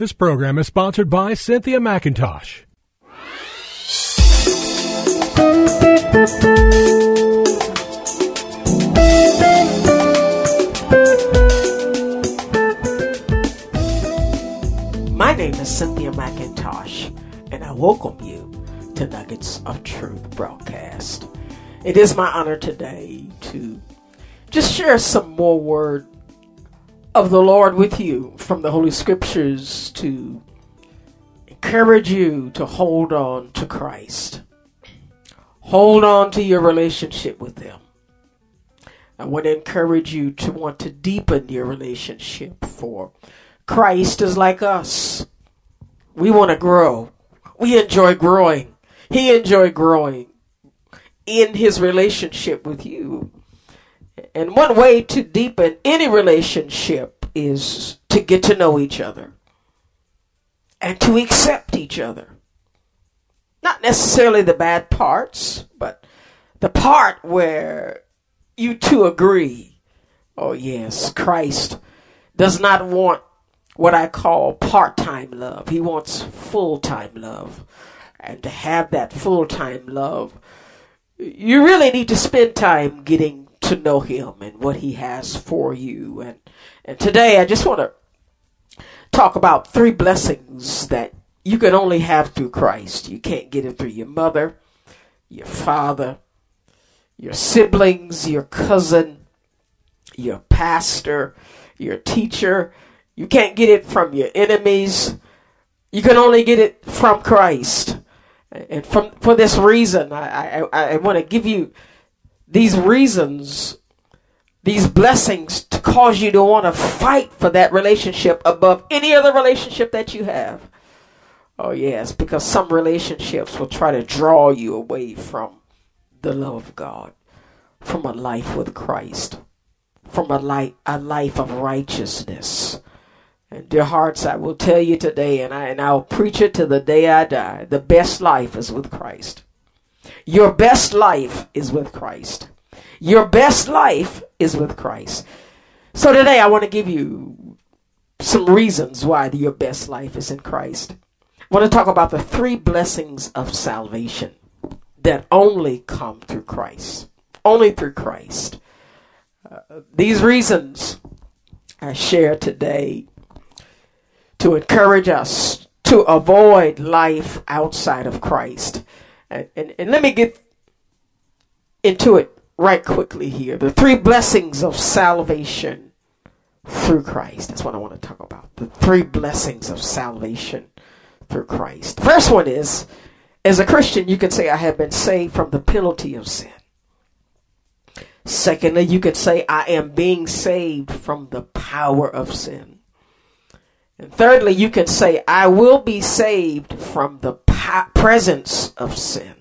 This program is sponsored by Cynthia McIntosh. My name is Cynthia McIntosh, and I welcome you to Nuggets of Truth broadcast. It is my honor today to just share some more word of the Lord with you from the Holy Scriptures to encourage you to hold on to Christ. Hold on to your relationship with Him. I want to encourage you to want to deepen your relationship for Christ is like us. We want to grow. We enjoy growing. He enjoyed growing in his relationship with you. And one way to deepen any relationship is to get to know each other and to accept each other. Not necessarily the bad parts, but the part where you two agree. Oh, yes, Christ does not want what I call part time love. He wants full time love. And to have that full time love, you really need to spend time getting to know Him and what He has for you. And, and today I just want to talk about three blessings that you can only have through Christ. You can't get it through your mother, your father, your siblings, your cousin, your pastor, your teacher you can't get it from your enemies. You can only get it from Christ. And from for this reason, I, I, I want to give you these reasons, these blessings to cause you to want to fight for that relationship above any other relationship that you have. Oh, yes, because some relationships will try to draw you away from the love of God, from a life with Christ, from a life, a life of righteousness. And dear hearts, I will tell you today, and, I, and I'll preach it to the day I die the best life is with Christ. Your best life is with Christ. Your best life is with Christ. So today I want to give you some reasons why your best life is in Christ. I want to talk about the three blessings of salvation that only come through Christ. Only through Christ. Uh, these reasons I share today to encourage us to avoid life outside of Christ. And, and, let me get into it right quickly here. The three blessings of salvation through Christ. That's what I want to talk about. The three blessings of salvation through Christ. First one is as a Christian, you can say, I have been saved from the penalty of sin. Secondly, you can say, I am being saved from the power of sin. And thirdly, you can say, I will be saved from the presence of sin.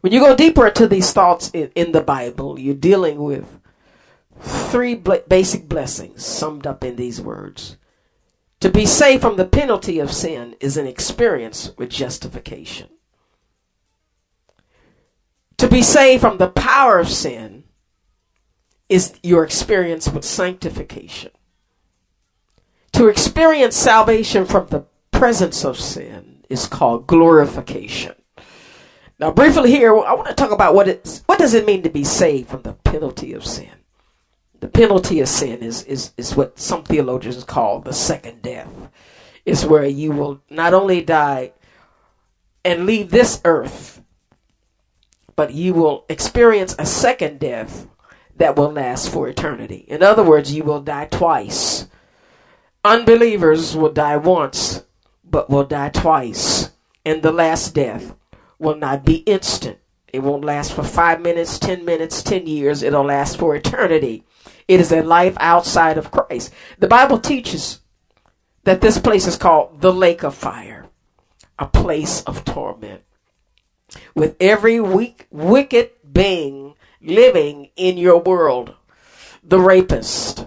When you go deeper into these thoughts in, in the Bible, you're dealing with three basic blessings summed up in these words. To be saved from the penalty of sin is an experience with justification. To be saved from the power of sin is your experience with sanctification. To experience salvation from the presence of sin is called glorification. Now, briefly here, I want to talk about what it's what does it mean to be saved from the penalty of sin. The penalty of sin is is is what some theologians call the second death. It's where you will not only die and leave this earth, but you will experience a second death that will last for eternity. In other words, you will die twice Unbelievers will die once, but will die twice. And the last death will not be instant. It won't last for five minutes, ten minutes, ten years. It'll last for eternity. It is a life outside of Christ. The Bible teaches that this place is called the lake of fire, a place of torment. With every weak, wicked being living in your world the rapist,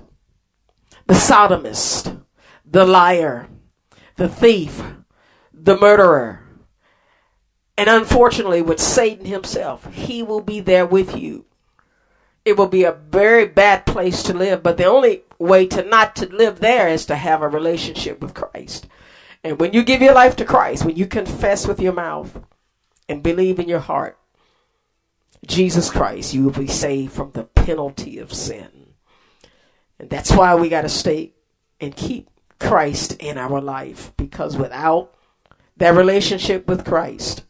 the sodomist, the liar, the thief, the murderer. And unfortunately, with Satan himself, he will be there with you. It will be a very bad place to live, but the only way to not to live there is to have a relationship with Christ. And when you give your life to Christ, when you confess with your mouth and believe in your heart Jesus Christ, you will be saved from the penalty of sin. And that's why we got to stay and keep Christ in our life because without that relationship with Christ,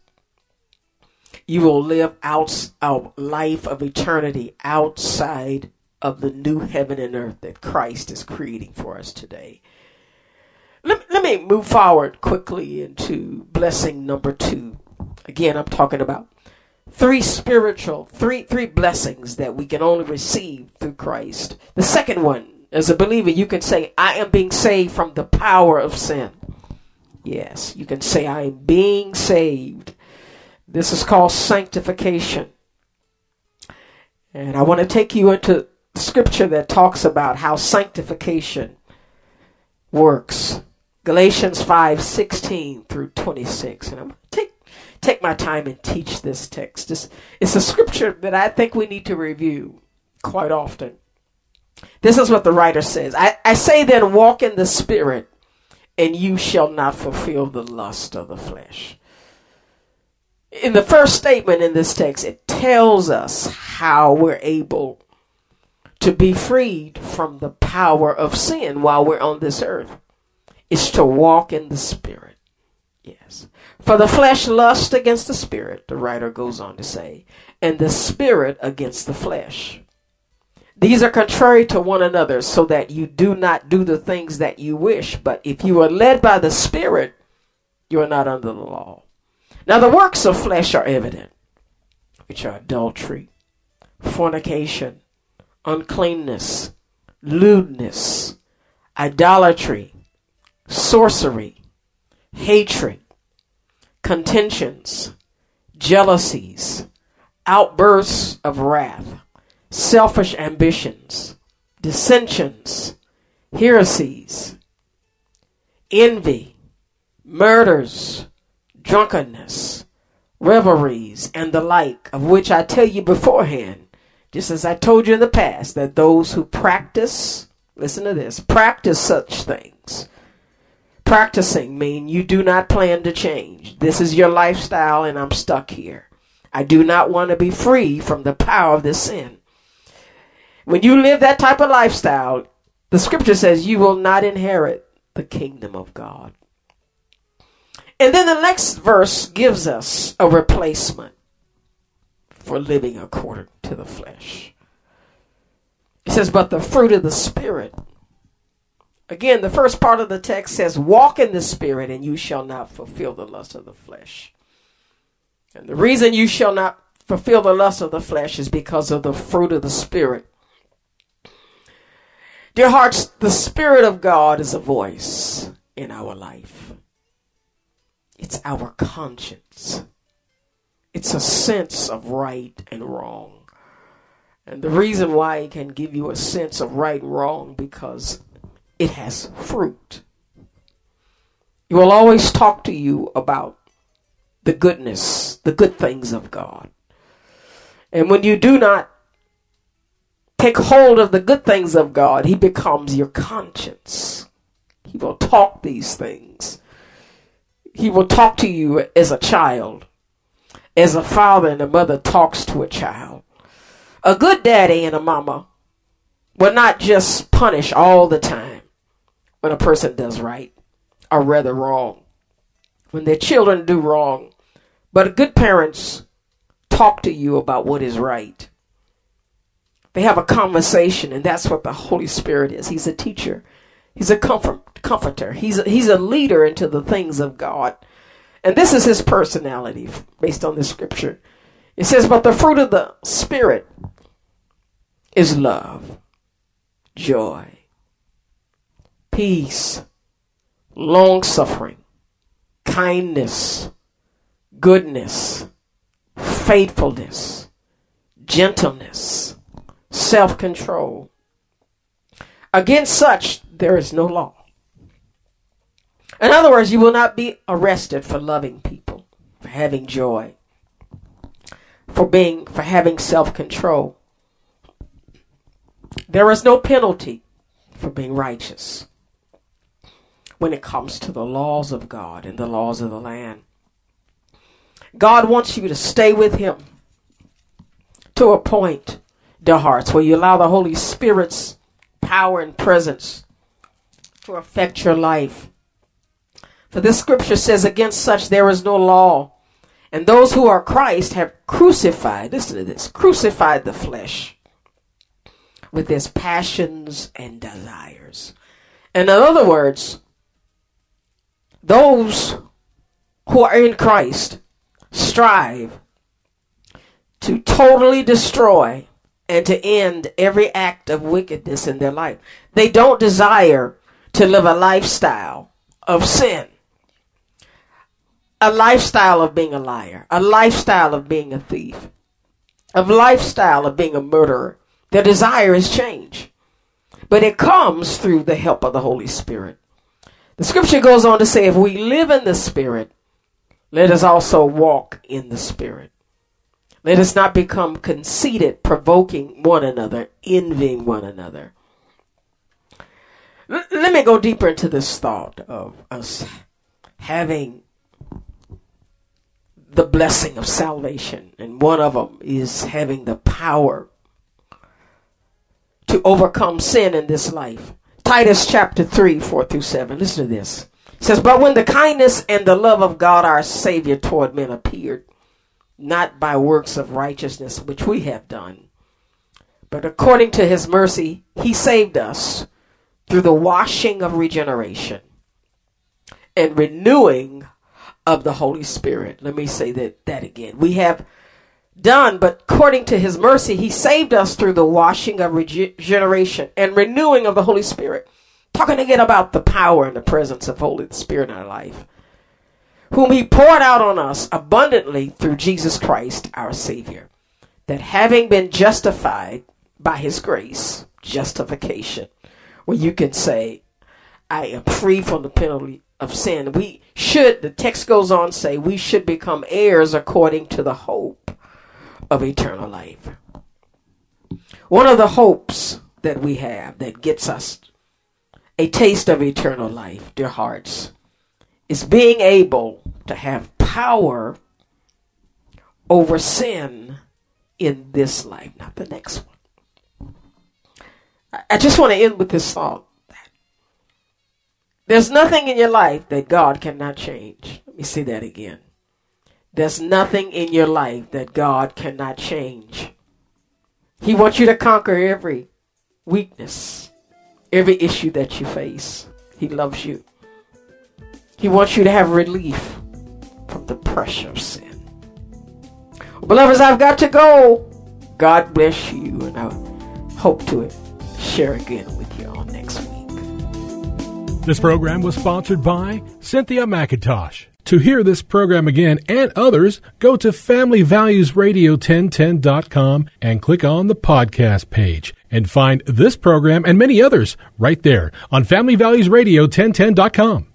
you will live out a life of eternity outside of the new heaven and earth that Christ is creating for us today. Let, let me move forward quickly into blessing number two. Again, I'm talking about three spiritual, three three blessings that we can only receive through Christ. The second one, as a believer, you can say, I am being saved from the power of sin. Yes, you can say, I am being saved. This is called sanctification. And I want to take you into scripture that talks about how sanctification works. Galatians 5 16 through 26. And I'm going to take take my time and teach this text. It's, it's a scripture that I think we need to review quite often. This is what the writer says I, I say then, walk in the Spirit, and you shall not fulfill the lust of the flesh. In the first statement in this text, it tells us how we're able to be freed from the power of sin while we're on this earth. It's to walk in the Spirit. Yes. For the flesh lusts against the spirit, the writer goes on to say, and the spirit against the flesh. These are contrary to one another, so that you do not do the things that you wish. But if you are led by the Spirit, you are not under the law. Now, the works of flesh are evident, which are adultery, fornication, uncleanness, lewdness, idolatry, sorcery, hatred contentions, jealousies, outbursts of wrath, selfish ambitions, dissensions, heresies, envy, murders, drunkenness, revelries, and the like, of which I tell you beforehand, just as I told you in the past, that those who practice, listen to this, practice such things Practicing mean you do not plan to change. This is your lifestyle and I'm stuck here. I do not want to be free from the power of this sin. When you live that type of lifestyle, the scripture says you will not inherit the kingdom of God. And then the next verse gives us a replacement for living according to the flesh. It says, But the fruit of the Spirit Again, the first part of the text says, Walk in the Spirit, and you shall not fulfill the lust of the flesh. And the reason you shall not fulfill the lust of the flesh is because of the fruit of the Spirit. Dear hearts, the Spirit of God is a voice in our life. It's our conscience. It's a sense of right and wrong. And the reason why it can give you a sense of right and wrong because it has fruit. It will always talk to you about the goodness, the good things of God. And when you do not take hold of the good things of God, He becomes your conscience. He will talk these things. He will talk to you as a child, as a father and a mother talks to a child. A good daddy and a mama will not just punish all the time when a person does right, or rather wrong. When their children do wrong. But good parents talk to you about what is right. They have a conversation, and that's what the Holy Spirit is. He's a teacher. He's a comfort, comforter. He's a, he's a leader into the things of God. And this is his personality based on the scripture. It says, But the fruit of the Spirit is love, joy, peace, long suffering, kindness, goodness, faithfulness, gentleness, self control. Against such, there is no law. In other words, you will not be arrested for loving people, for having joy, for being for having self-control. There is no penalty for being righteous when it comes to the laws of God and the laws of the land. God wants you to stay with him to a point, dear hearts, where you allow the Holy Spirit's power and presence to affect your life. For this scripture says, Against such there is no law. And those who are Christ have crucified, listen to this, crucified the flesh with its passions and desires. And in other words, those who are in Christ strive to totally destroy and to end every act of wickedness in their life. They don't desire to live a lifestyle of sin, a lifestyle of being a liar, a lifestyle of being a thief, a lifestyle of being a murderer. Their desire is change, but it comes through the help of the Holy Spirit. The scripture goes on to say, if we live in the Spirit, let us also walk in the Spirit. Let us not become conceited, provoking one another, envying one another. L- let me go deeper into this thought of us having the blessing of salvation. And one of them is having the power to overcome sin in this life. Titus chapter 3, 4 through 7. Listen to this. It says, But when the kindness and the love of God our Savior toward men appeared, not by works of righteousness which we have done, but according to his mercy, he saved us through the washing of regeneration and renewing of the Holy Spirit. Let me say that, that again. We have done, but according to his mercy, he saved us through the washing of regeneration and renewing of the Holy Spirit. Talking again about the power and the presence of Holy Spirit in our life, whom he poured out on us abundantly through Jesus Christ, our Savior, that having been justified by his grace, justification, where you can say, I am free from the penalty of sin. We should, the text goes on say, we should become heirs according to the hope of eternal life. One of the hopes that we have that gets us a taste of eternal life, dear hearts, is being able to have power over sin in this life, not the next one. I just want to end with this thought. There's nothing in your life that God cannot change. Let me say that again. There's nothing in your life that God cannot change. He wants you to conquer every weakness, every issue that you face. He loves you. He wants you to have relief from the pressure of sin. Beloveds, I've got to go. God bless you, and I hope to share again with you all next week. This program was sponsored by Cynthia McIntosh. To hear this program again and others, go to FamilyValuesRadio1010.com and click on the podcast page and find this program and many others right there on FamilyValuesRadio1010.com.